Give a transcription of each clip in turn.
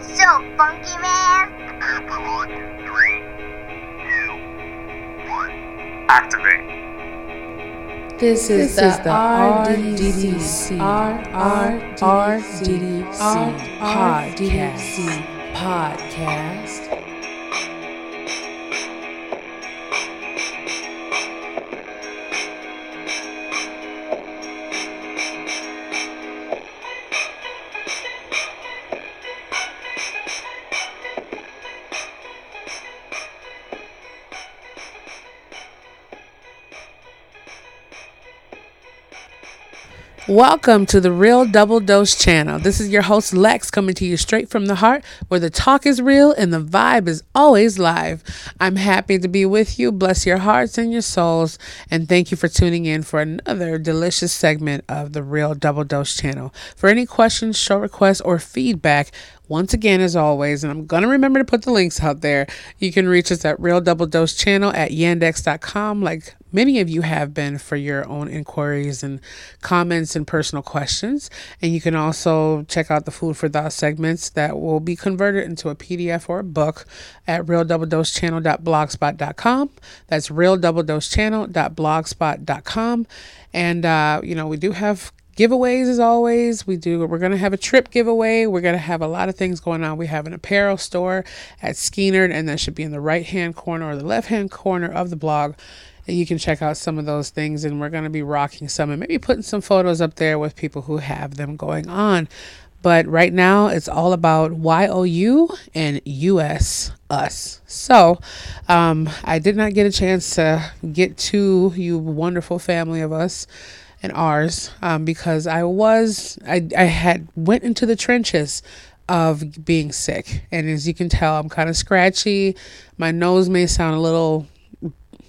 It's so funky, man. Activate. This is This the, is the RDDC, RDDC, RDDC podcast. podcast. Welcome to the Real Double Dose channel. This is your host Lex coming to you straight from the heart where the talk is real and the vibe is always live. I'm happy to be with you. Bless your hearts and your souls. And thank you for tuning in for another delicious segment of the Real Double Dose channel. For any questions, show requests, or feedback, once again, as always, and I'm going to remember to put the links out there, you can reach us at Real Double Dose channel at yandex.com, like many of you have been for your own inquiries and comments and personal questions. And you can also check out the Food for Thought segments that will be converted into a PDF or a book at realdoubledosechannel.blogspot.com. That's realdoubledosechannel.blogspot.com. And, uh, you know, we do have giveaways as always. We do we're going to have a trip giveaway. We're going to have a lot of things going on. We have an apparel store at skeenard and that should be in the right hand corner or the left hand corner of the blog. And you can check out some of those things and we're going to be rocking some and maybe putting some photos up there with people who have them going on. But right now it's all about YOU and US us. So um, I did not get a chance to get to you wonderful family of us and ours um, because I was I, I had went into the trenches of being sick. And as you can tell I'm kind of scratchy. My nose may sound a little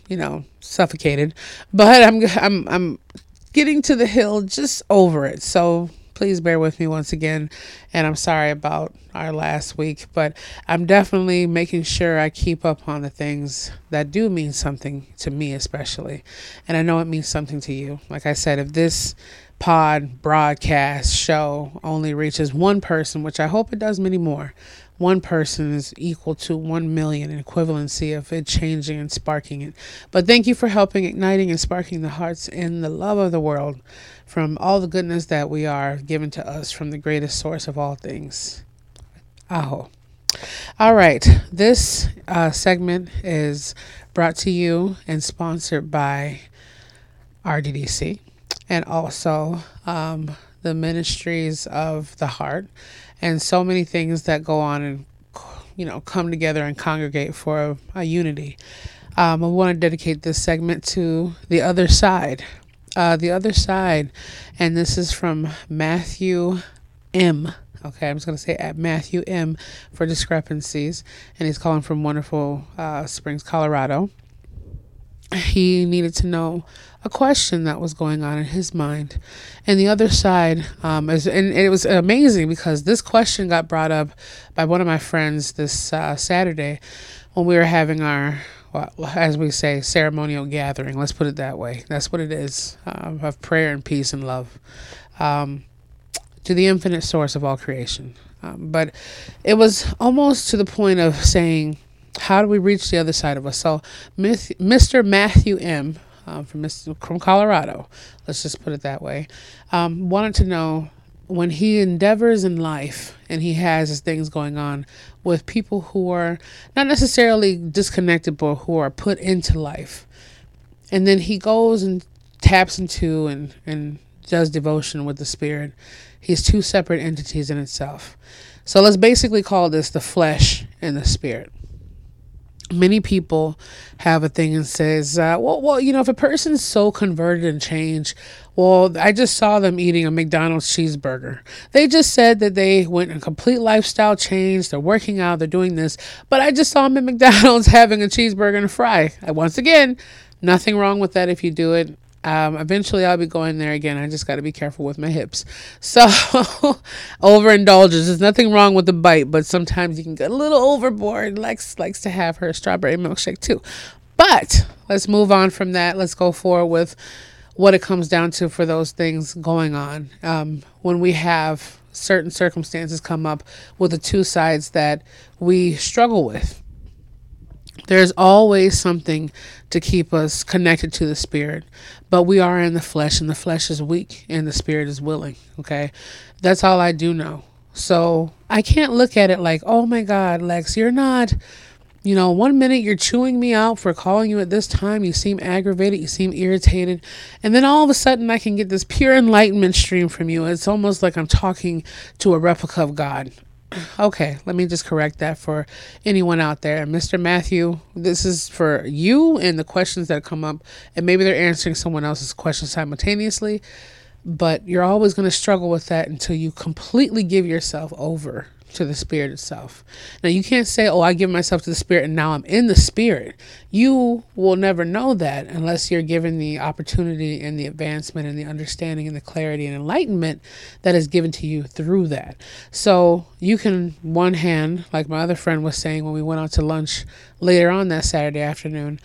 you know suffocated but I'm I'm I'm getting to the hill just over it. So please bear with me once again and i'm sorry about our last week but i'm definitely making sure i keep up on the things that do mean something to me especially and i know it means something to you. Like i said if this pod broadcast show only reaches one person which i hope it does many more one person is equal to 1 million in equivalency of it changing and sparking it. But thank you for helping, igniting, and sparking the hearts and the love of the world from all the goodness that we are given to us from the greatest source of all things. Aho. All right, this uh, segment is brought to you and sponsored by RDDC and also um, the Ministries of the Heart and so many things that go on and you know come together and congregate for a, a unity. Um, I want to dedicate this segment to the other side. Uh, the other side, and this is from Matthew M. Okay, I'm just going to say at Matthew M for discrepancies, and he's calling from wonderful uh, Springs, Colorado. He needed to know a question that was going on in his mind. And the other side, um, is, and it was amazing because this question got brought up by one of my friends this uh, Saturday when we were having our, well, as we say, ceremonial gathering. Let's put it that way. That's what it is uh, of prayer and peace and love um, to the infinite source of all creation. Um, but it was almost to the point of saying, how do we reach the other side of us? So, Mr. Matthew M um, from from Colorado. Let's just put it that way. Um, wanted to know when he endeavors in life and he has his things going on with people who are not necessarily disconnected, but who are put into life, and then he goes and taps into and and does devotion with the spirit. He's two separate entities in itself. So let's basically call this the flesh and the spirit many people have a thing and says, uh, well, well, you know, if a person's so converted and changed, well, I just saw them eating a McDonald's cheeseburger. They just said that they went a complete lifestyle change. They're working out. They're doing this, but I just saw them at McDonald's having a cheeseburger and a fry. Once again, nothing wrong with that if you do it. Um, eventually, I'll be going there again. I just got to be careful with my hips. So, overindulgence. There's nothing wrong with the bite, but sometimes you can get a little overboard. Lex likes to have her strawberry milkshake too. But let's move on from that. Let's go forward with what it comes down to for those things going on. Um, when we have certain circumstances come up with the two sides that we struggle with. There's always something to keep us connected to the spirit, but we are in the flesh, and the flesh is weak, and the spirit is willing. Okay, that's all I do know. So I can't look at it like, oh my God, Lex, you're not you know, one minute you're chewing me out for calling you at this time. You seem aggravated. You seem irritated. And then all of a sudden, I can get this pure enlightenment stream from you. It's almost like I'm talking to a replica of God. Okay, let me just correct that for anyone out there. Mr. Matthew, this is for you and the questions that come up. And maybe they're answering someone else's question simultaneously. But you're always going to struggle with that until you completely give yourself over to the spirit itself. Now you can't say, "Oh, I give myself to the spirit and now I'm in the spirit." You will never know that unless you're given the opportunity and the advancement and the understanding and the clarity and enlightenment that is given to you through that. So, you can one hand, like my other friend was saying when we went out to lunch later on that Saturday afternoon,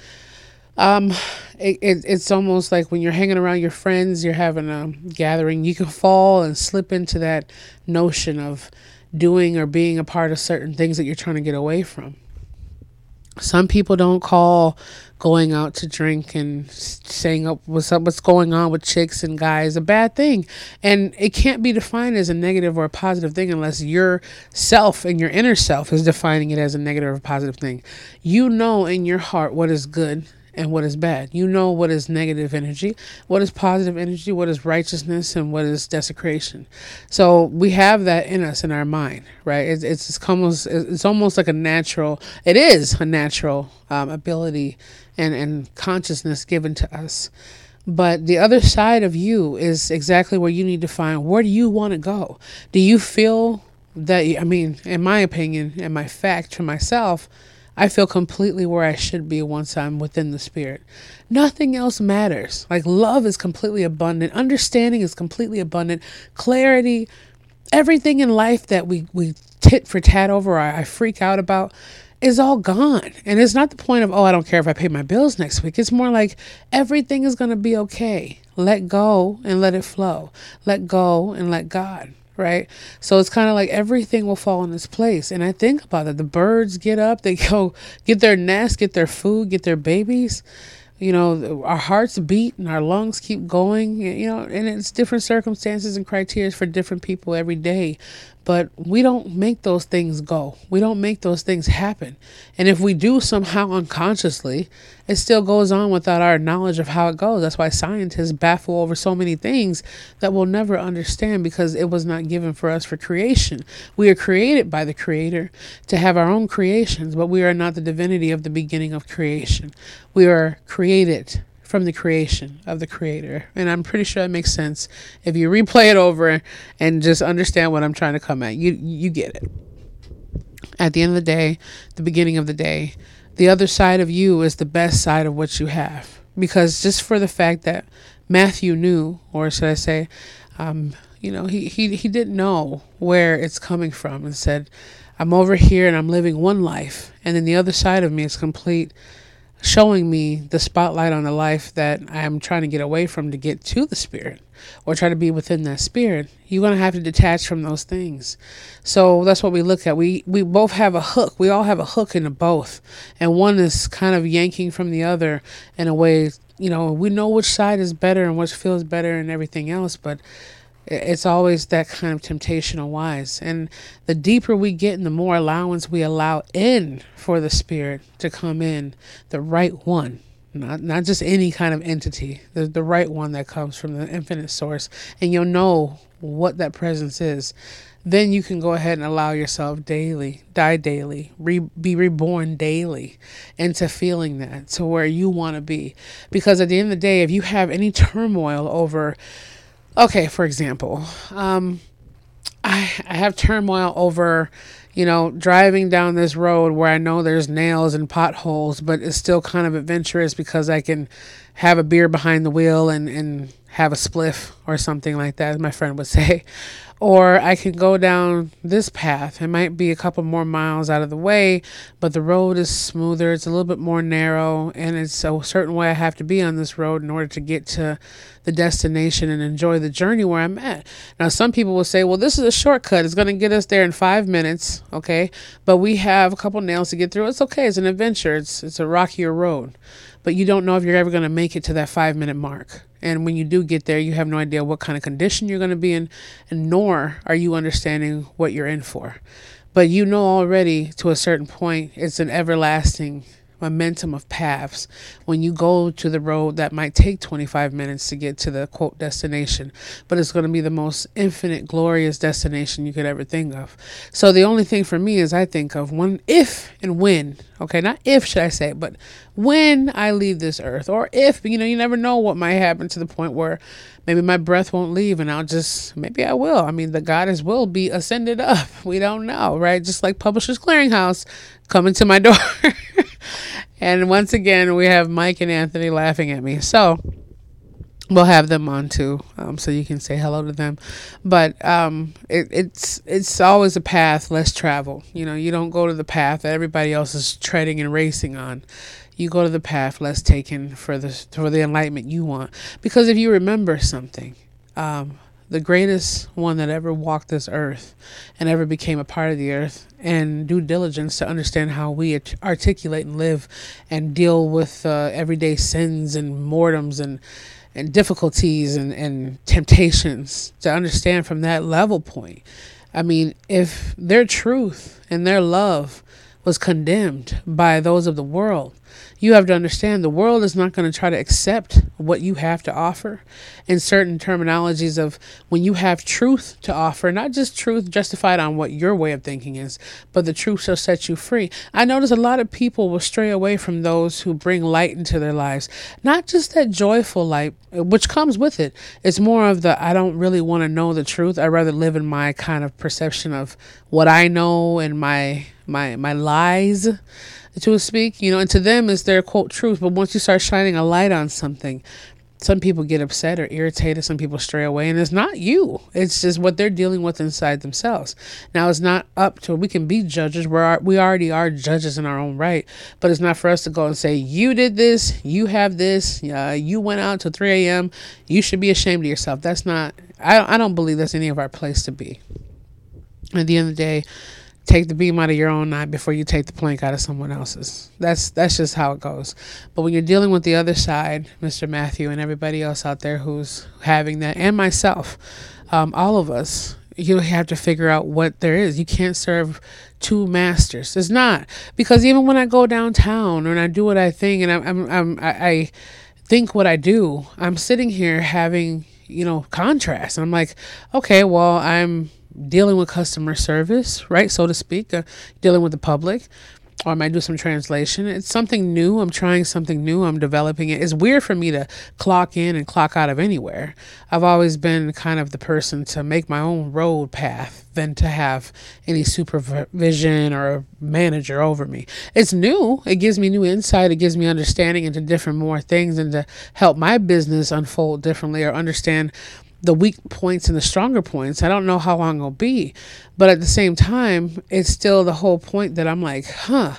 um, it, it, it's almost like when you're hanging around your friends, you're having a gathering, you can fall and slip into that notion of doing or being a part of certain things that you're trying to get away from. Some people don't call going out to drink and saying up what's up what's going on with chicks and guys a bad thing. And it can't be defined as a negative or a positive thing unless your self and your inner self is defining it as a negative or a positive thing. You know in your heart what is good and what is bad. You know what is negative energy, what is positive energy, what is righteousness, and what is desecration. So we have that in us in our mind, right? It's it's almost it's almost like a natural. It is a natural um, ability and and consciousness given to us. But the other side of you is exactly where you need to find where do you want to go? Do you feel that, I mean, in my opinion and my fact for myself, I feel completely where I should be once I'm within the spirit. Nothing else matters. Like love is completely abundant, understanding is completely abundant, clarity, everything in life that we we tit for tat over or I freak out about is all gone. And it's not the point of, oh, I don't care if I pay my bills next week. It's more like everything is going to be okay. Let go and let it flow. Let go and let God right? So it's kind of like everything will fall in its place. And I think about it. The birds get up, they go get their nest, get their food, get their babies. You know, our hearts beat and our lungs keep going, you know, and it's different circumstances and criteria for different people every day. But we don't make those things go. We don't make those things happen. And if we do somehow unconsciously, it still goes on without our knowledge of how it goes. That's why scientists baffle over so many things that we'll never understand because it was not given for us for creation. We are created by the Creator to have our own creations, but we are not the divinity of the beginning of creation. We are created from the creation of the creator. And I'm pretty sure it makes sense if you replay it over and just understand what I'm trying to come at. You you get it. At the end of the day, the beginning of the day, the other side of you is the best side of what you have. Because just for the fact that Matthew knew, or should I say, um, you know, he, he, he didn't know where it's coming from and said, I'm over here and I'm living one life. And then the other side of me is complete showing me the spotlight on the life that I'm trying to get away from to get to the spirit or try to be within that spirit, you're going to have to detach from those things. So that's what we look at. We we both have a hook. We all have a hook in the both. And one is kind of yanking from the other in a way, you know, we know which side is better and which feels better and everything else, but it's always that kind of temptational wise. And the deeper we get and the more allowance we allow in for the spirit to come in, the right one, not not just any kind of entity, the, the right one that comes from the infinite source, and you'll know what that presence is. Then you can go ahead and allow yourself daily, die daily, re, be reborn daily into feeling that to where you want to be. Because at the end of the day, if you have any turmoil over okay, for example, um, I, I have turmoil over, you know, driving down this road where I know there's nails and potholes, but it's still kind of adventurous because I can have a beer behind the wheel and, and have a spliff or something like that, my friend would say. Or I can go down this path. It might be a couple more miles out of the way, but the road is smoother. It's a little bit more narrow, and it's a certain way I have to be on this road in order to get to the destination and enjoy the journey where I'm at. Now, some people will say, well, this is a shortcut. It's going to get us there in five minutes, okay? But we have a couple nails to get through. It's okay. It's an adventure. It's it's a rockier road, but you don't know if you're ever going to make it to that five minute mark. And when you do get there, you have no idea what kind of condition you're going to be in, and nor are you understanding what you're in for. But you know already to a certain point, it's an everlasting momentum of paths. When you go to the road that might take 25 minutes to get to the quote destination but it's going to be the most infinite glorious destination you could ever think of. So the only thing for me is i think of when if and when okay? Not if should i say but when i leave this earth or if you know you never know what might happen to the point where maybe my breath won't leave and i'll just maybe i will. I mean the goddess will be ascended up. We don't know right? Just like publishers clearinghouse coming to my door and once again, we have Mike and Anthony laughing at me. So we'll have them on too, um, so you can say hello to them. But um, it, it's it's always a path less traveled. You know, you don't go to the path that everybody else is treading and racing on. You go to the path less taken for the for the enlightenment you want. Because if you remember something, um, the greatest one that ever walked this earth and ever became a part of the earth and due diligence to understand how we articulate and live and deal with uh, everyday sins and mortems and and difficulties and, and temptations to understand from that level point. I mean, if their truth and their love was condemned by those of the world, you have to understand the world is not going to try to accept what you have to offer in certain terminologies of when you have truth to offer, not just truth justified on what your way of thinking is, but the truth shall set you free. I notice a lot of people will stray away from those who bring light into their lives, not just that joyful light, which comes with it. It's more of the I don't really want to know the truth. I'd rather live in my kind of perception of what I know and my my my lies to speak, you know, and to them is their quote truth. But once you start shining a light on something, some people get upset or irritated. Some people stray away, and it's not you. It's just what they're dealing with inside themselves. Now, it's not up to we can be judges. We're we already are judges in our own right, but it's not for us to go and say you did this, you have this, uh, you went out till 3 a.m. You should be ashamed of yourself. That's not. I I don't believe that's any of our place to be. At the end of the day, take the beam out of your own eye before you take the plank out of someone else's. That's that's just how it goes. But when you're dealing with the other side, Mr. Matthew and everybody else out there who's having that, and myself, um, all of us, you have to figure out what there is. You can't serve two masters. It's not because even when I go downtown and I do what I think and I'm, I'm, I'm I, I think what I do, I'm sitting here having you know contrast, and I'm like, okay, well I'm dealing with customer service, right, so to speak, uh, dealing with the public, or I might do some translation. It's something new. I'm trying something new. I'm developing it. It's weird for me to clock in and clock out of anywhere. I've always been kind of the person to make my own road path than to have any supervision or manager over me. It's new. It gives me new insight. It gives me understanding into different more things and to help my business unfold differently or understand the weak points and the stronger points. I don't know how long it'll be, but at the same time, it's still the whole point that I'm like, huh,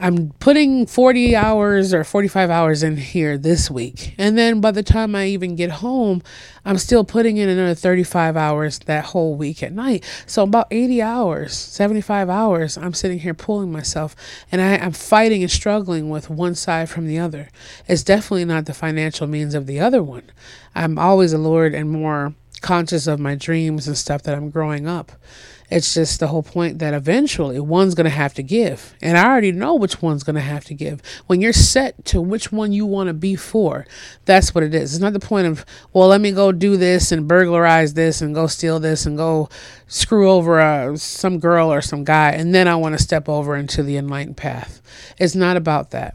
I'm putting 40 hours or 45 hours in here this week. And then by the time I even get home, I'm still putting in another 35 hours that whole week at night. So about 80 hours, 75 hours, I'm sitting here pulling myself and I, am fighting and struggling with one side from the other. It's definitely not the financial means of the other one. I'm always allured and more conscious of my dreams and stuff that I'm growing up. It's just the whole point that eventually one's going to have to give. And I already know which one's going to have to give. When you're set to which one you want to be for, that's what it is. It's not the point of, well, let me go do this and burglarize this and go steal this and go screw over uh, some girl or some guy. And then I want to step over into the enlightened path. It's not about that.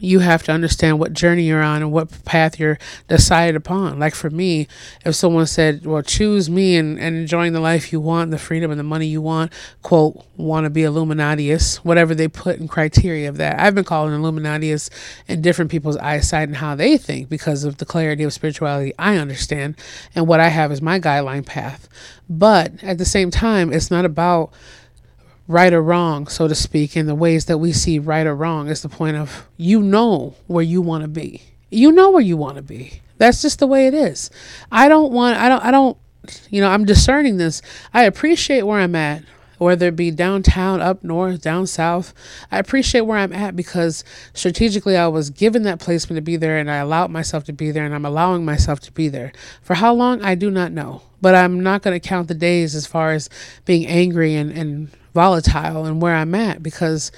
You have to understand what journey you're on and what path you're decided upon. Like for me, if someone said, Well, choose me and, and enjoying the life you want, the freedom and the money you want, quote, want to be Illuminatius, whatever they put in criteria of that. I've been called an Illuminatius in different people's eyesight and how they think because of the clarity of spirituality I understand and what I have is my guideline path. But at the same time, it's not about right or wrong, so to speak, in the ways that we see right or wrong. is the point of you know where you want to be. You know where you want to be. That's just the way it is. I don't want, I don't, I don't, you know, I'm discerning this. I appreciate where I'm at, whether it be downtown, up north, down south. I appreciate where I'm at because strategically I was given that placement to be there and I allowed myself to be there and I'm allowing myself to be there. For how long, I do not know. But I'm not going to count the days as far as being angry and, and volatile and where I'm at because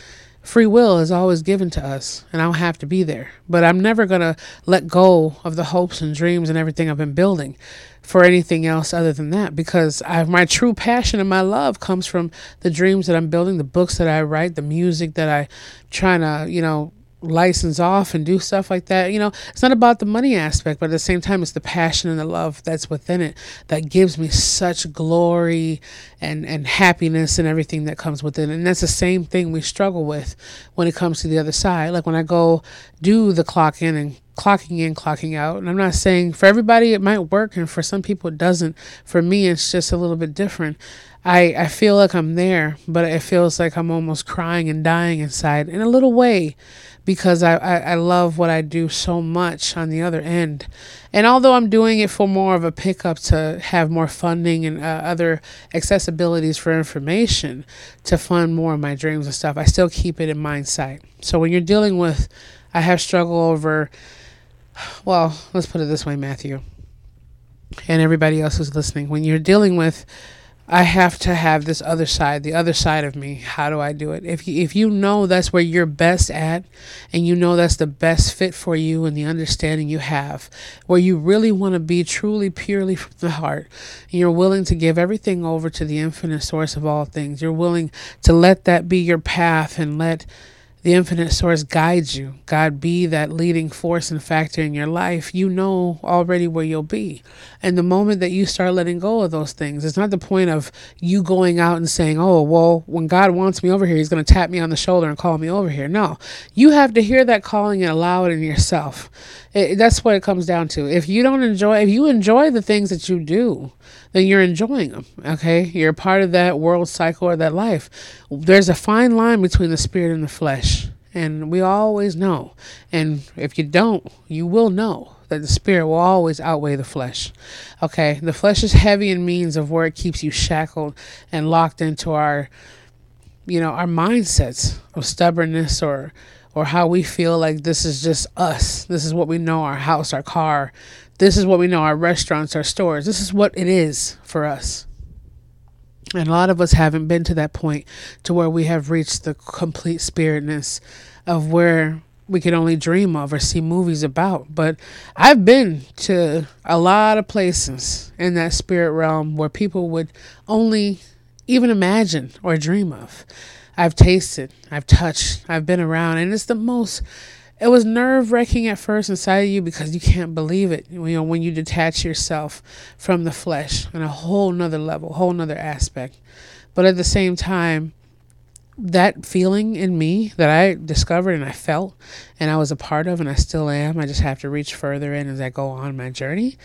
free will is always given to us and I'll have to be there. But I'm never going to let go of the hopes and dreams and everything I've been building for anything else other than that because I my true passion and my love comes from the dreams that I'm building, the books that I write, the music that I trying to, you know, license off and do stuff like that. You know, it's not about the money aspect, but at the same time, it's the passion and the love that's within it that gives me such glory and, and happiness and everything that comes with it. And that's the same thing we struggle with when it comes to the other side. Like when I go do the clock in and clocking in, clocking out. And I'm not saying for everybody it might work and for some people it doesn't. For me, it's just a little bit different. I, I feel like I'm there, but it feels like I'm almost crying and dying inside in a little way because I, I, I, love what I do so much on the other end. And although I'm doing it for more of a pickup to have more funding and uh, other accessibilities for information to fund more of my dreams and stuff, I still keep it in mind sight. So when you're dealing with, I have struggle over, well, let's put it this way, Matthew, and everybody else who's listening, when you're dealing with I have to have this other side, the other side of me. How do I do it? If you, if you know that's where you're best at and you know that's the best fit for you and the understanding you have, where you really want to be truly, purely from the heart, and you're willing to give everything over to the infinite source of all things, you're willing to let that be your path and let the infinite source guides you. God be that leading force and factor in your life. You know already where you'll be. And the moment that you start letting go of those things, it's not the point of you going out and saying, oh, well, when God wants me over here, he's going to tap me on the shoulder and call me over here. No, you have to hear that calling and allow it in yourself. It, that's what it comes down to. If you don't enjoy, if you enjoy the things that you do, then you're enjoying them. Okay. You're part of that world cycle or that life. There's a fine line between the spirit and the flesh. And we always know. And if you don't, you will know that the spirit will always outweigh the flesh. Okay. The flesh is heavy in means of where it keeps you shackled and locked into our, you know, our mindsets of stubbornness or or how we feel like this is just us. This is what we know our house, our car. This is what we know our restaurants, our stores. This is what it is for us. And a lot of us haven't been to that point to where we have reached the complete spiritness of where we could only dream of or see movies about. But I've been to a lot of places in that spirit realm where people would only even imagine or dream of. I've tasted, I've touched, I've been around, and it's the most. It was nerve wracking at first inside of you because you can't believe it. You know, when you detach yourself from the flesh on a whole nother level, whole nother aspect. But at the same time, that feeling in me that I discovered and I felt and I was a part of and I still am, I just have to reach further in as I go on my journey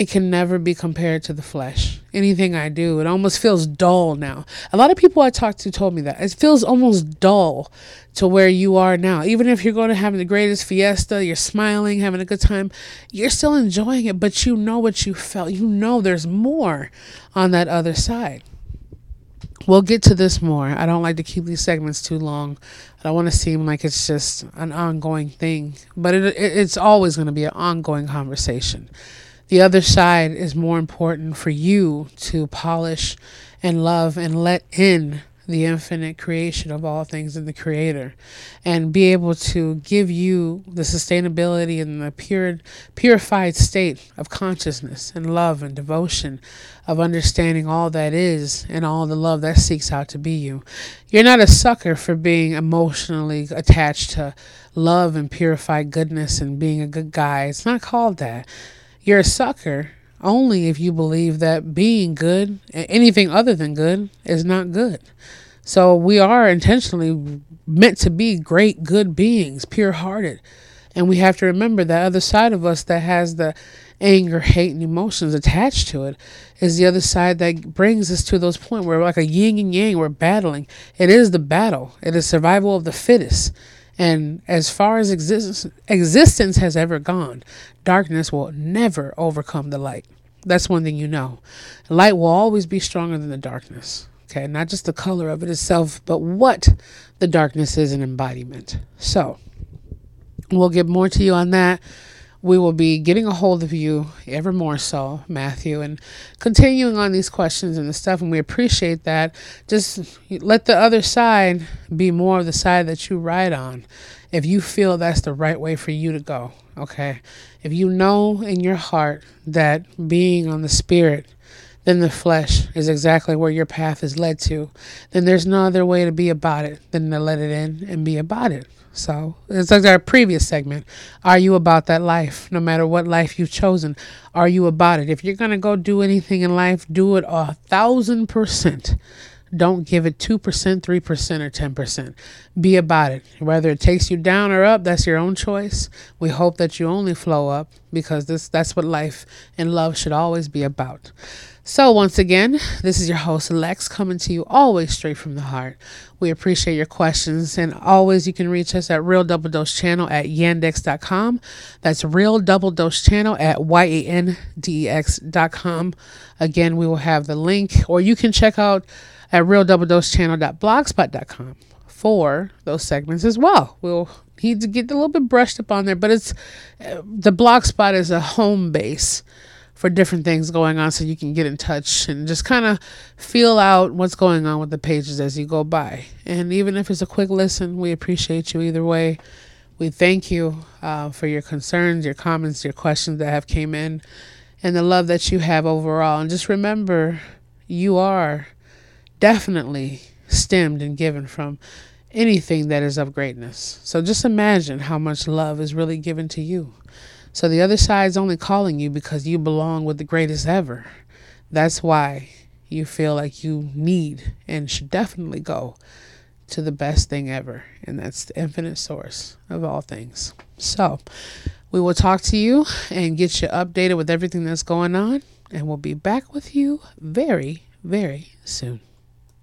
it can never be compared to the flesh. Anything I do, it almost feels dull now. A lot of people I talked to told me that. It feels almost dull to where you are now. Even if you're going to have the greatest fiesta, you're smiling, having a good time, you're still enjoying it, but you know what you felt. You know there's more on that other side. We'll get to this more. I don't like to keep these segments too long. I don't want to seem like it's just an ongoing thing, but it, it it's always going to be an ongoing conversation the other side is more important for you to polish and love and let in the infinite creation of all things and the creator and be able to give you the sustainability and the pure purified state of consciousness and love and devotion of understanding all that is and all the love that seeks out to be you. You're not a sucker for being emotionally attached to love and purified goodness and being a good guy. It's not called that. You're a sucker only if you believe that being good, anything other than good, is not good. So we are intentionally meant to be great, good beings, pure hearted. And we have to remember that other side of us that has the anger, hate, and emotions attached to it is the other side that brings us to those points where like a yin and yang, we're battling. It is the battle, it is survival of the fittest. And as far as existence, existence has ever gone, darkness will never overcome the light. That's one thing you know. Light will always be stronger than the darkness. Okay, not just the color of it itself, but what the darkness is an embodiment. So, we'll get more to you on that we will be getting a hold of you ever more so, Matthew, and continuing on these questions and the stuff. And we appreciate that. Just let the other side be more of the side that you ride on if you feel that's the right way for you to go. Okay. If you know in your heart that being on the spirit, then the flesh is exactly where your path is led to, then there's no other way to be about it than to let it in and be about it. So it's like our previous segment. Are you about that life? No matter what life you've chosen, are you about it? If you're gonna go do anything in life, do it a thousand percent. Don't give it 2%, 3%, or 10%. Be about it. Whether it takes you down or up, that's your own choice. We hope that you only flow up because this that's what life and love should always be about. So, once again, this is your host, Lex, coming to you always straight from the heart. We appreciate your questions, and always you can reach us at Real Double Dose Channel at yandex.com. That's Real Double Dose Channel at Y-A-N-D-E-X.com. Again, we will have the link, or you can check out at realdoubledosechannel.blogspot.com for those segments as well. We'll need to get a little bit brushed up on there, but it's uh, the blogspot is a home base for different things going on so you can get in touch and just kind of feel out what's going on with the pages as you go by. And even if it's a quick listen, we appreciate you either way. We thank you uh, for your concerns, your comments, your questions that have came in, and the love that you have overall. And just remember, you are definitely stemmed and given from anything that is of greatness. So just imagine how much love is really given to you. So the other side's only calling you because you belong with the greatest ever. That's why you feel like you need and should definitely go to the best thing ever, and that's the infinite source of all things. So, we will talk to you and get you updated with everything that's going on, and we'll be back with you very, very soon.